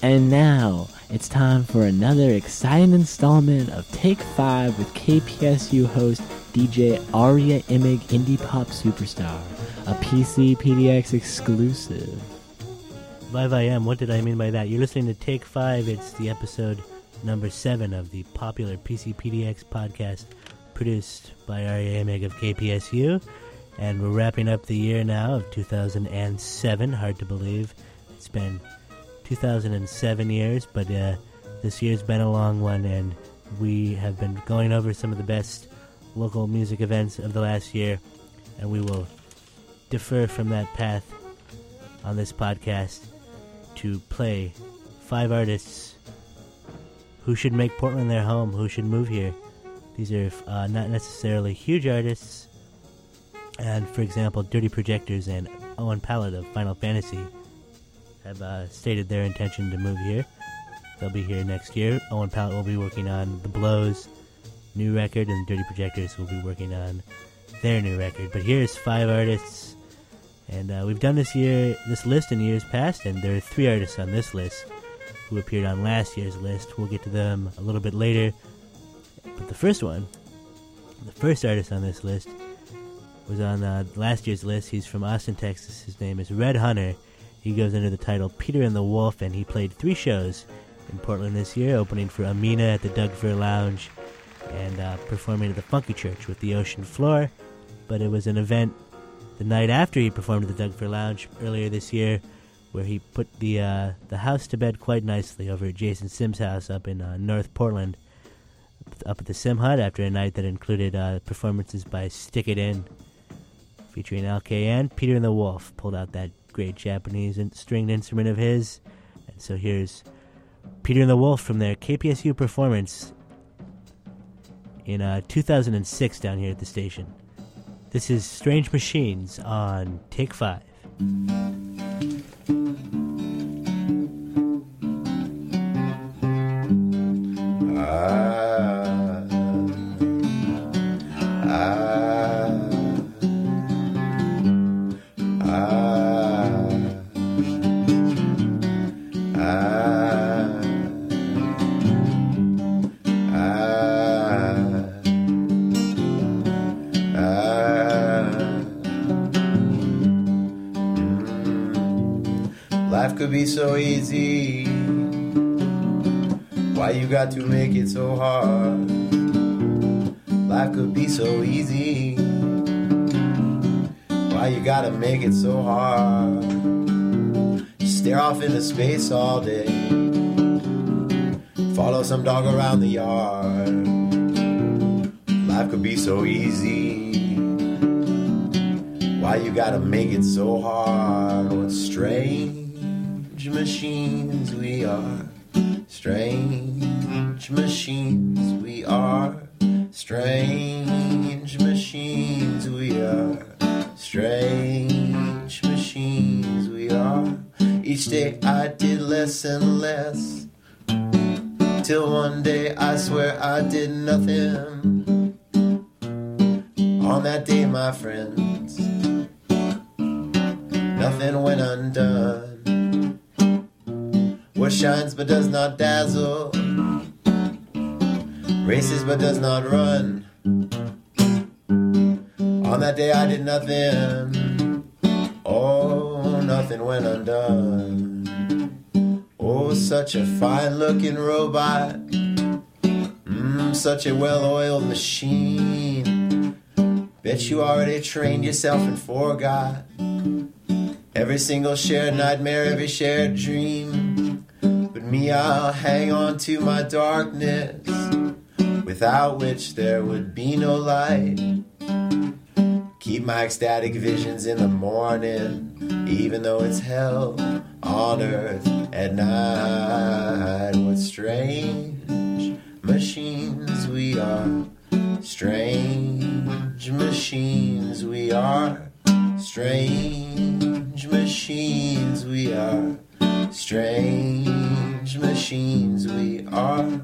And now it's time for another exciting installment of Take 5 with KPSU host DJ Aria Imig Indie Pop Superstar, a PC PDX exclusive. Live I am. What did I mean by that? You're listening to Take 5. It's the episode number 7 of the popular PC PDX podcast produced by Aria Imig of KPSU. And we're wrapping up the year now of 2007. Hard to believe. It's been 2007 years, but uh, this year's been a long one, and we have been going over some of the best local music events of the last year, and we will defer from that path on this podcast to play five artists who should make Portland their home, who should move here. These are uh, not necessarily huge artists, and for example, Dirty Projectors and Owen Pallett of Final Fantasy have uh, stated their intention to move here. They'll be here next year. Owen Pallett will be working on The Blow's new record, and Dirty Projectors will be working on their new record. But here's five artists, and uh, we've done this year this list in years past, and there are three artists on this list who appeared on last year's list. We'll get to them a little bit later. But the first one, the first artist on this list, was on uh, last year's list. He's from Austin, Texas. His name is Red Hunter. He goes under the title Peter and the Wolf, and he played three shows in Portland this year, opening for Amina at the Doug Fir Lounge and uh, performing at the Funky Church with the Ocean Floor. But it was an event the night after he performed at the Doug Fir Lounge earlier this year, where he put the uh, the house to bed quite nicely over at Jason Sims' house up in uh, North Portland, up at the Sim Hut after a night that included uh, performances by Stick It In, featuring LKN. Peter and the Wolf pulled out that great Japanese in- stringed instrument of his, and so here's Peter and the Wolf from their KPSU performance in uh, 2006 down here at the station. This is Strange Machines on Take 5. So easy. Why you got to make it so hard? Life could be so easy. Why you gotta make it so hard? Stare off into space all day. Follow some dog around the yard. Life could be so easy. Why you gotta make it so hard? What strange machines we are. Strange machines we are. Strange machines we are. Strange machines we are. Each day I did less and less. Till one day I swear I did nothing. On that day, my friends, nothing went undone. What shines but does not dazzle, races but does not run. On that day, I did nothing. Oh, nothing went undone. Oh, such a fine looking robot. Mmm, such a well oiled machine. Bet you already trained yourself and forgot every single shared nightmare, every shared dream. Me, I'll hang on to my darkness, without which there would be no light. Keep my ecstatic visions in the morning, even though it's hell on earth at night. What strange machines we are, strange machines we are, strange machines we are, strange machines we are.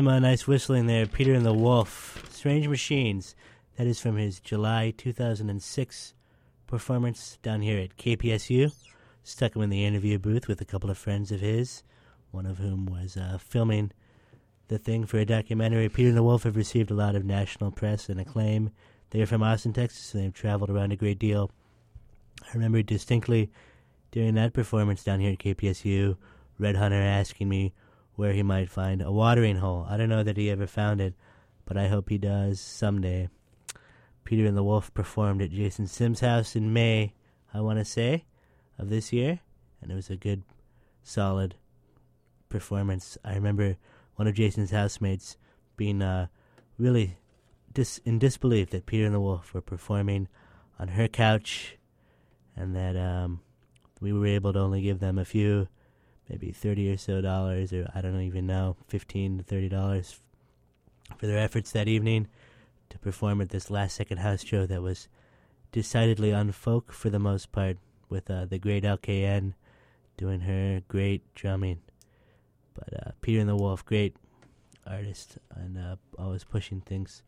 Some uh, nice whistling there. Peter and the Wolf, Strange Machines. That is from his July 2006 performance down here at KPSU. Stuck him in the interview booth with a couple of friends of his, one of whom was uh, filming the thing for a documentary. Peter and the Wolf have received a lot of national press and acclaim. They are from Austin, Texas, and they've traveled around a great deal. I remember distinctly during that performance down here at KPSU, Red Hunter asking me where he might find a watering hole. I don't know that he ever found it, but I hope he does someday. Peter and the Wolf performed at Jason Sims' house in May, I want to say, of this year, and it was a good, solid performance. I remember one of Jason's housemates being uh, really dis- in disbelief that Peter and the Wolf were performing on her couch, and that um, we were able to only give them a few, maybe thirty or so dollars, or I don't even know, fifteen to thirty dollars for their efforts that evening to perform at this last second house show that was decidedly unfolk for the most part, with uh, the great LKN doing her great drumming. But uh, Peter and the Wolf, great artist, and uh, always pushing things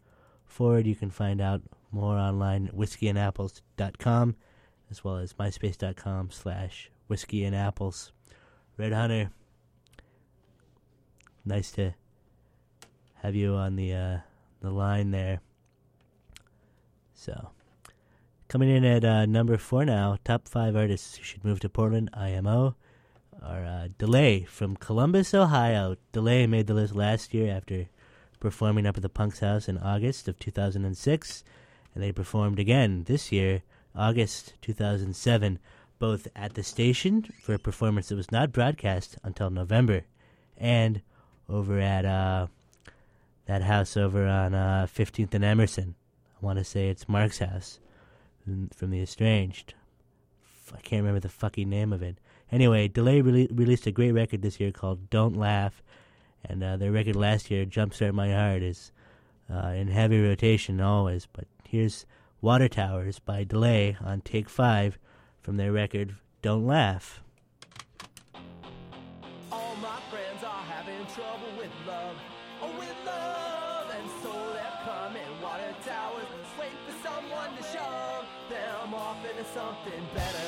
forward. You can find out more online at whiskeyanapples.com as well as myspace.com slash whiskey and apples. Red Hunter, nice to have you on the uh, the line there. So, coming in at uh, number four now, top five artists who should move to Portland, IMO, are uh, Delay from Columbus, Ohio. Delay made the list last year after performing up at the Punk's House in August of 2006, and they performed again this year, August 2007, both at the station for a performance that was not broadcast until November, and over at uh, that house over on uh, 15th and Emerson. I want to say it's Mark's house from The Estranged. I can't remember the fucking name of it. Anyway, Delay re- released a great record this year called Don't Laugh, and uh, their record last year, Jumpstart My Heart, is uh, in heavy rotation always. But here's Water Towers by Delay on Take 5 from their record Don't Laugh. All my friends are having trouble with love. Oh, with love. And so they're coming water towers. Wait for someone to shove them off into something better.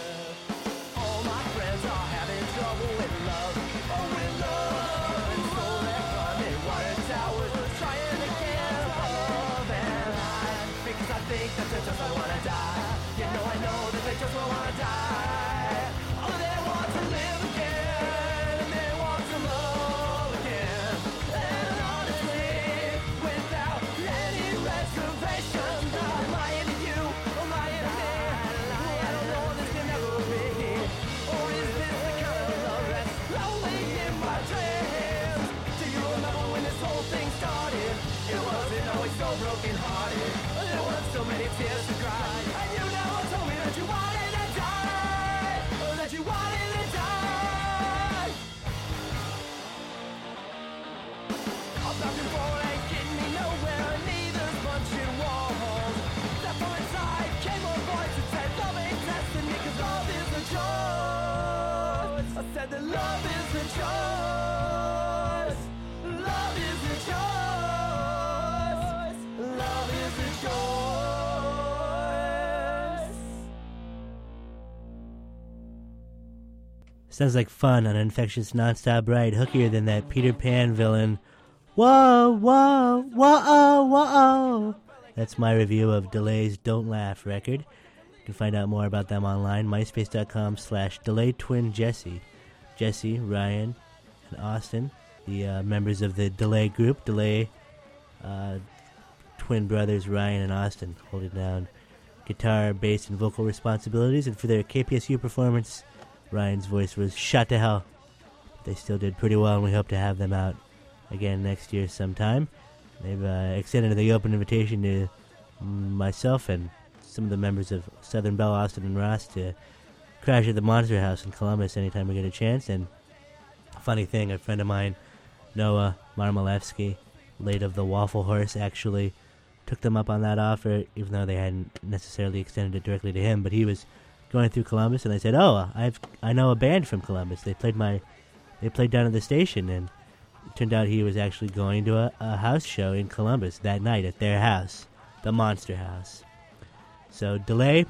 So many tears to cry. And you never told me that you wanted to die. That you wanted to die. I'm back and forth, ain't getting me nowhere. Neither's punching walls. That from inside came a voice that said, Love ain't destiny, 'cause love is a choice. I said that love is a choice. Sounds like fun, on an infectious nonstop ride, hookier than that Peter Pan villain. Whoa, whoa, whoa, whoa. That's my review of Delay's Don't Laugh record. You can find out more about them online, myspace.com slash delay twin Jesse. Jesse, Ryan, and Austin, the uh, members of the Delay group, Delay uh, twin brothers Ryan and Austin, holding down guitar, bass, and vocal responsibilities. And for their KPSU performance, Ryan's voice was shot to hell. They still did pretty well, and we hope to have them out again next year sometime. They've uh, extended the open invitation to myself and some of the members of Southern Bell, Austin, and Ross to crash at the Monster House in Columbus anytime we get a chance. And funny thing, a friend of mine, Noah Marmalevsky, late of the Waffle Horse, actually took them up on that offer, even though they hadn't necessarily extended it directly to him. But he was going through Columbus, and I said, "Oh, I've I know a band from Columbus. They played my, they played down at the station, and turned out he was actually going to a, a house show in Columbus that night at their house, the Monster House. So, Delay,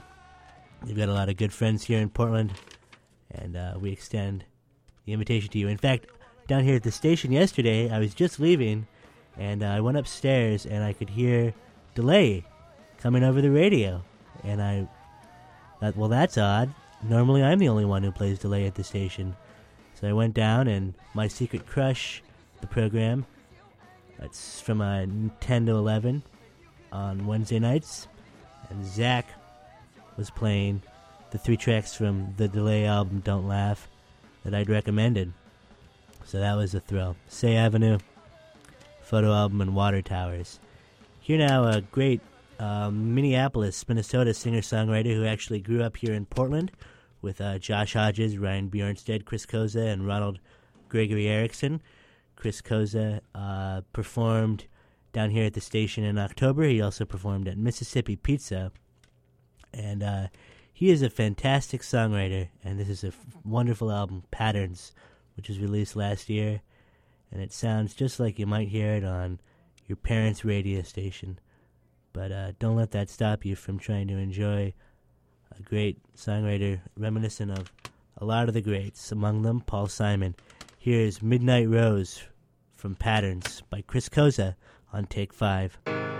you've got a lot of good friends here in Portland, and uh, we extend the invitation to you. In fact, down here at the station yesterday, I was just leaving, and uh, I went upstairs and I could hear Delay coming over the radio, and I thought, well, that's odd. Normally, I'm the only one who plays Delay at the station. So I went down, and my secret crush, the program, it's from uh, 10 to 11 on Wednesday nights, and Zach was playing the three tracks from the Delay album, Don't Laugh, that I'd recommended. So that was a thrill. Say Avenue, photo album, and Water Towers. Here now, a great um, Minneapolis, Minnesota singer songwriter who actually grew up here in Portland with uh, Josh Hodges, Ryan Bjornstead, Chris Koza, and Ronald Gregory Erickson. Chris Koza uh, performed down here at the station in October. He also performed at Mississippi Pizza. And uh, he is a fantastic songwriter, and this is a f- wonderful album, Patterns, which was released last year. And it sounds just like you might hear it on your parents' radio station. But uh, don't let that stop you from trying to enjoy a great songwriter reminiscent of a lot of the greats, among them Paul Simon. Here is Midnight Rose from Patterns by Chris Koza on Take 5.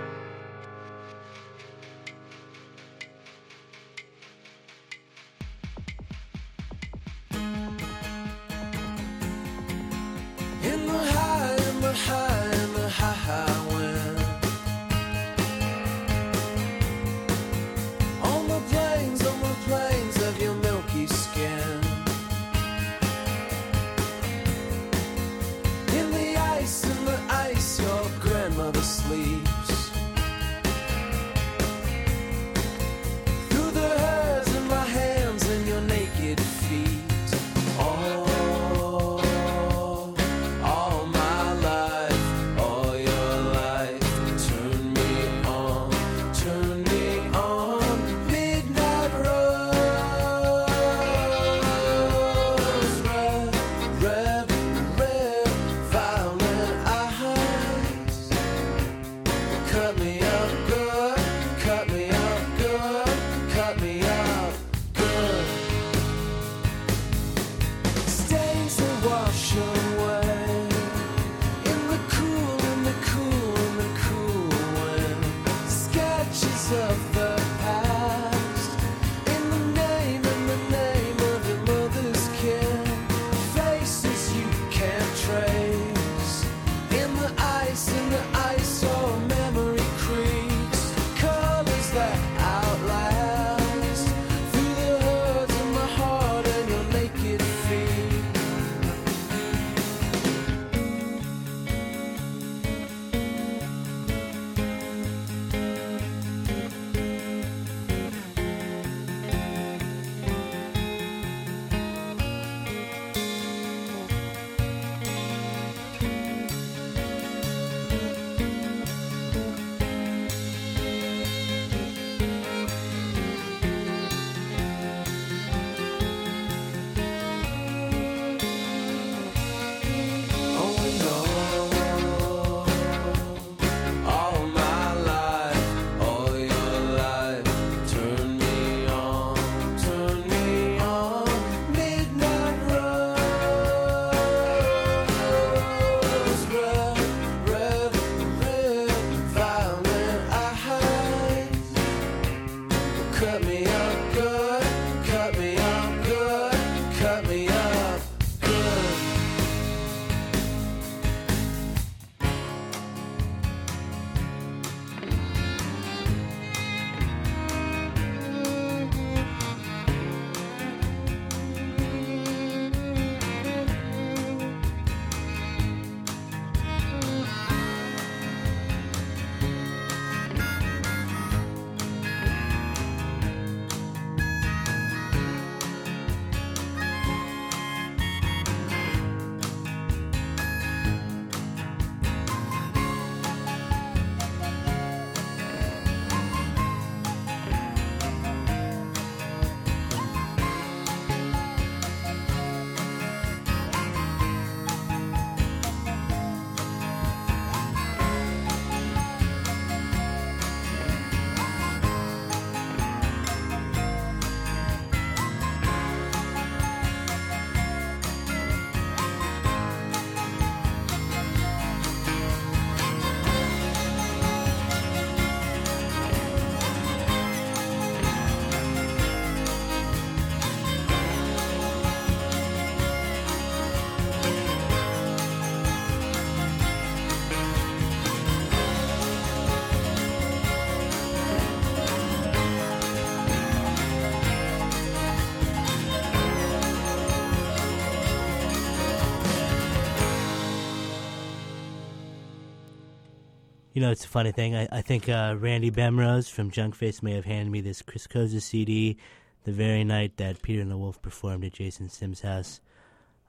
You know, it's a funny thing. I, I think uh, Randy Bemrose from Junkface may have handed me this Chris Koza CD the very night that Peter and the Wolf performed at Jason Sims' house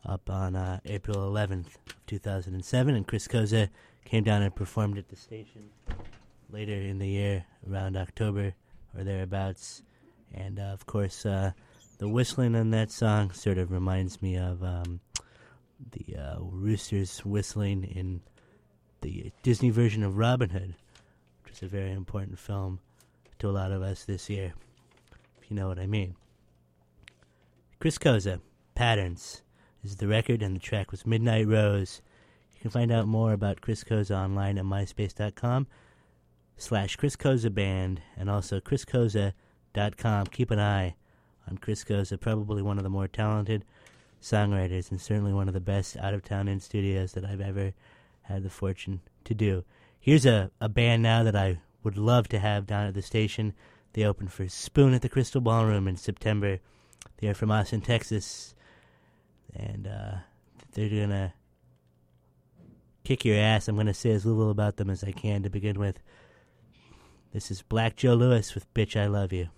up on uh, April 11th of 2007. And Chris Koza came down and performed at the station later in the year, around October or thereabouts. And uh, of course, uh, the whistling on that song sort of reminds me of um, the uh, roosters whistling in the Disney version of Robin Hood, which is a very important film to a lot of us this year, if you know what I mean. Chris Koza, Patterns, is the record, and the track was Midnight Rose. You can find out more about Chris Koza online at myspace.com slash Chris Koza Band and also chriskoza.com. Keep an eye on Chris Koza, probably one of the more talented songwriters and certainly one of the best out of town in studios that I've ever had the fortune to do. Here's a, a band now that I would love to have down at the station. They opened for Spoon at the Crystal Ballroom in September. They are from Austin, Texas. And uh, they're going to kick your ass. I'm going to say as little about them as I can to begin with. This is Black Joe Lewis with Bitch I Love You.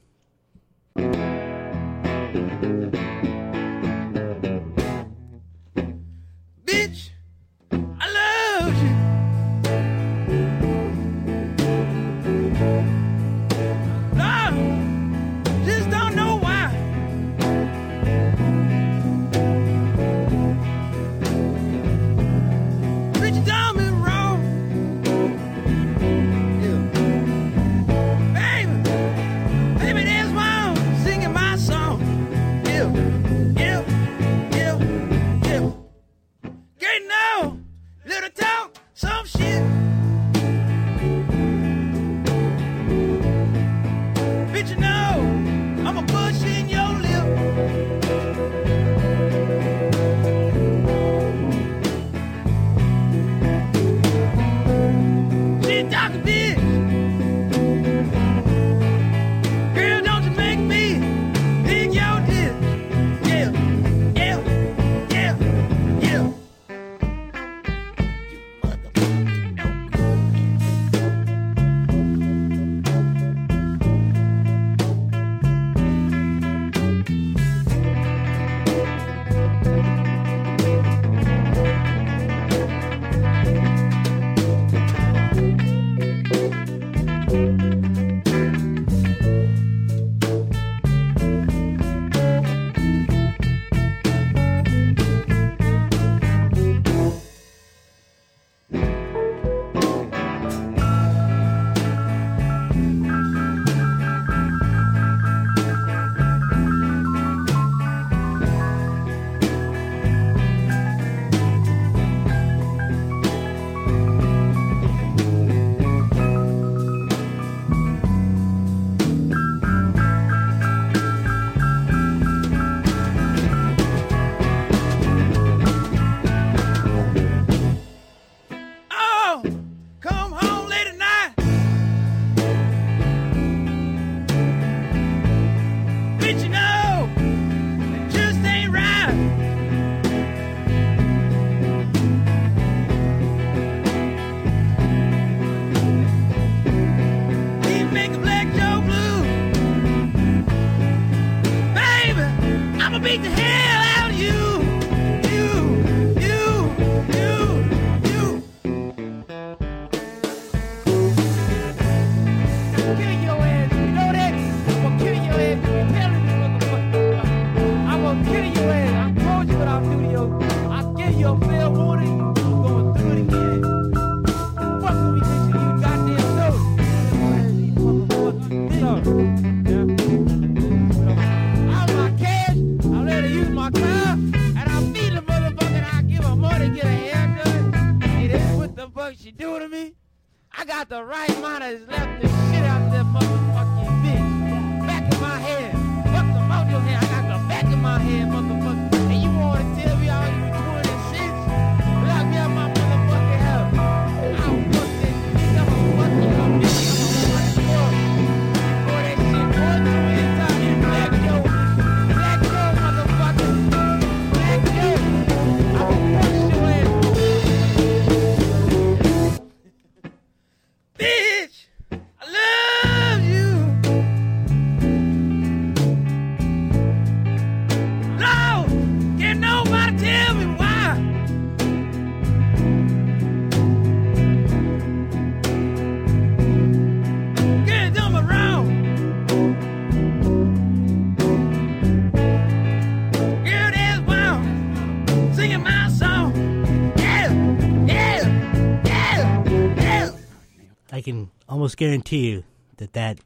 Almost guarantee you that that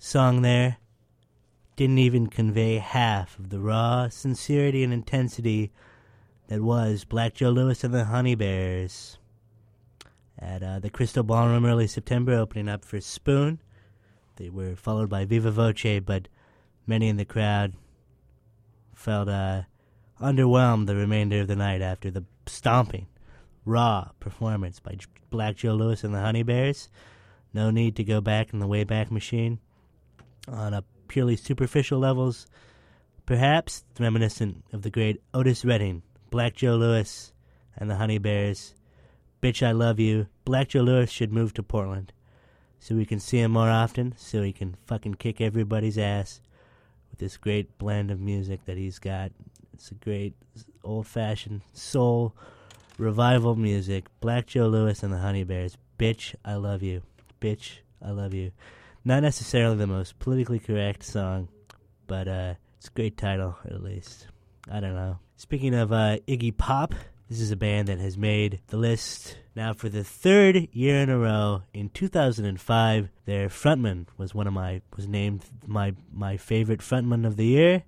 song there didn't even convey half of the raw sincerity and intensity that was Black Joe Lewis and the Honey Bears at uh, the Crystal Ballroom early September, opening up for Spoon. They were followed by Viva Voce, but many in the crowd felt uh, underwhelmed the remainder of the night after the stomping, raw performance by Black Joe Lewis and the Honey Bears. No need to go back in the Wayback Machine on a purely superficial levels, perhaps reminiscent of the great Otis Redding, Black Joe Lewis, and the Honey Bears. Bitch, I love you. Black Joe Lewis should move to Portland so we can see him more often, so he can fucking kick everybody's ass with this great blend of music that he's got. It's a great old fashioned soul revival music. Black Joe Lewis and the Honey Bears. Bitch, I love you. Bitch, I love you. Not necessarily the most politically correct song, but uh, it's a great title at least. I don't know. Speaking of uh, Iggy Pop, this is a band that has made the list now for the third year in a row. In 2005, their frontman was one of my was named my my favorite frontman of the year.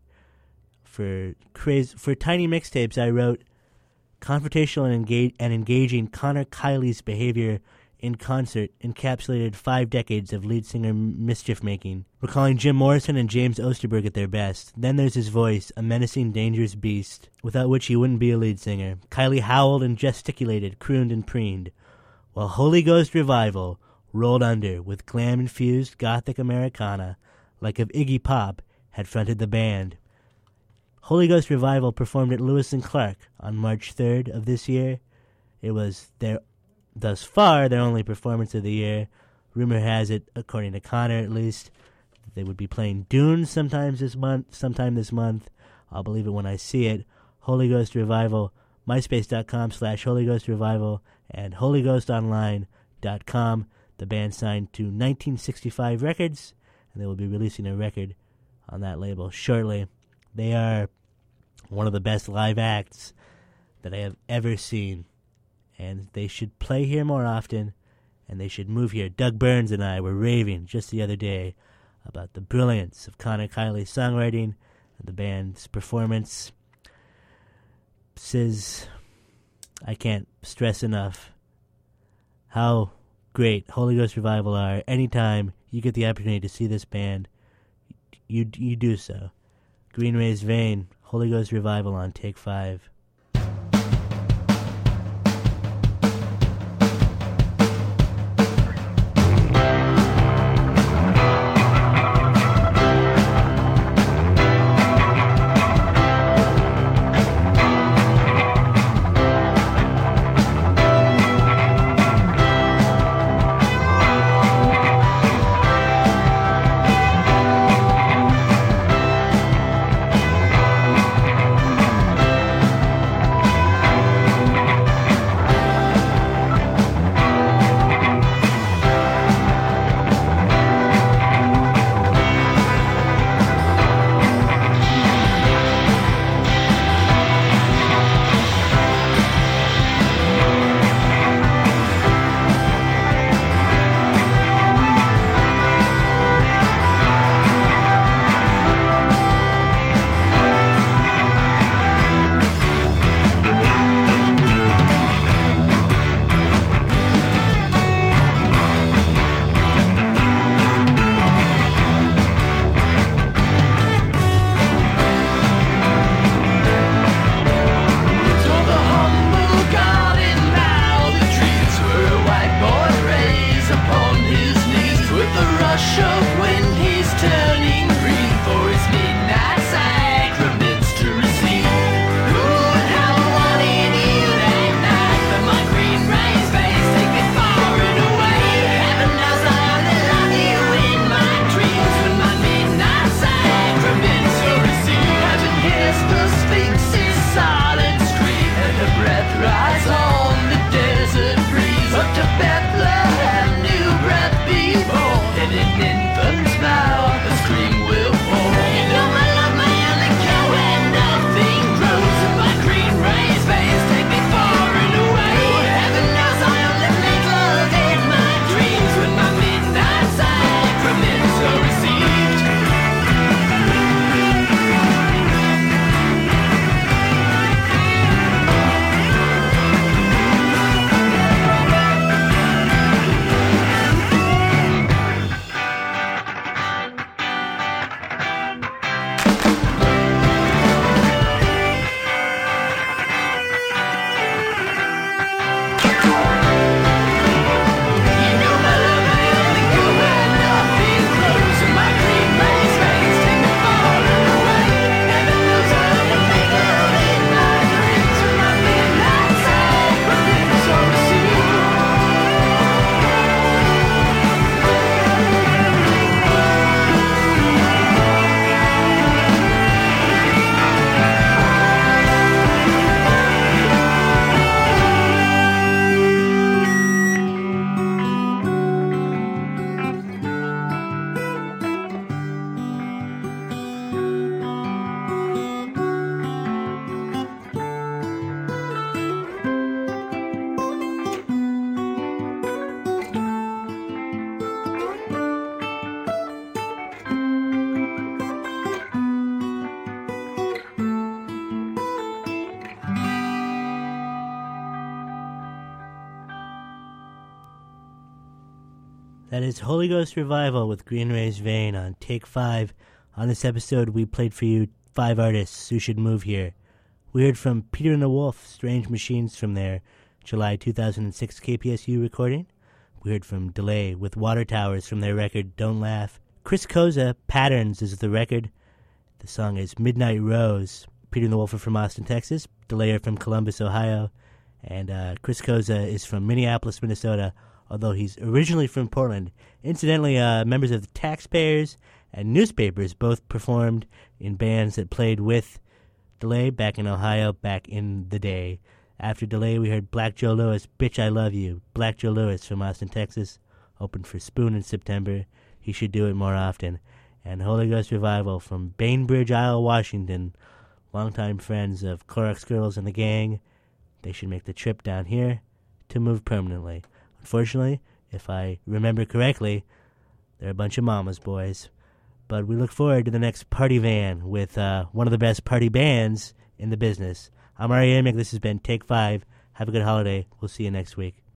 For crazy for tiny mixtapes, I wrote confrontational and, and engaging Connor Kiley's behavior in concert encapsulated five decades of lead singer mischief making, recalling Jim Morrison and James Osterberg at their best. Then there's his voice, a menacing, dangerous beast, without which he wouldn't be a lead singer. Kiley howled and gesticulated, crooned and preened, while Holy Ghost Revival rolled under with glam infused gothic Americana, like if Iggy Pop had fronted the band. Holy Ghost Revival performed at Lewis and Clark on March 3rd of this year. It was their thus far their only performance of the year. Rumor has it, according to Connor at least, they would be playing Dune this month, sometime this month. I'll believe it when I see it. Holy Ghost Revival, myspace.com slash Holy Ghost Revival, and holyghostonline.com. The band signed to 1965 Records, and they will be releasing a record on that label shortly. They are one of the best live acts that I have ever seen and they should play here more often, and they should move here. Doug Burns and I were raving just the other day about the brilliance of Connor Kiley's songwriting and the band's performance. Says, I can't stress enough how great Holy Ghost Revival are. Anytime you get the opportunity to see this band, you you do so. Green Ray's Vein, Holy Ghost Revival on Take 5. Is Holy Ghost Revival with Green Ray's Vein on Take 5. On this episode, we played for you five artists who should move here. We heard from Peter and the Wolf, Strange Machines from their July 2006 KPSU recording. We heard from Delay with Water Towers from their record Don't Laugh. Chris Koza, Patterns is the record. The song is Midnight Rose. Peter and the Wolf are from Austin, Texas. Delay are from Columbus, Ohio. And uh, Chris Koza is from Minneapolis, Minnesota, although he's originally from Portland. Incidentally, uh, members of the Taxpayers and Newspapers both performed in bands that played with Delay back in Ohio back in the day. After Delay, we heard Black Joe Lewis, Bitch I Love You. Black Joe Lewis from Austin, Texas, opened for Spoon in September. He should do it more often. And Holy Ghost Revival from Bainbridge, Isle, Washington. Longtime friends of Clorox Girls and the gang. They should make the trip down here to move permanently. Unfortunately, if I remember correctly, they're a bunch of mama's boys. But we look forward to the next party van with uh, one of the best party bands in the business. I'm Ari Amick. This has been Take Five. Have a good holiday. We'll see you next week.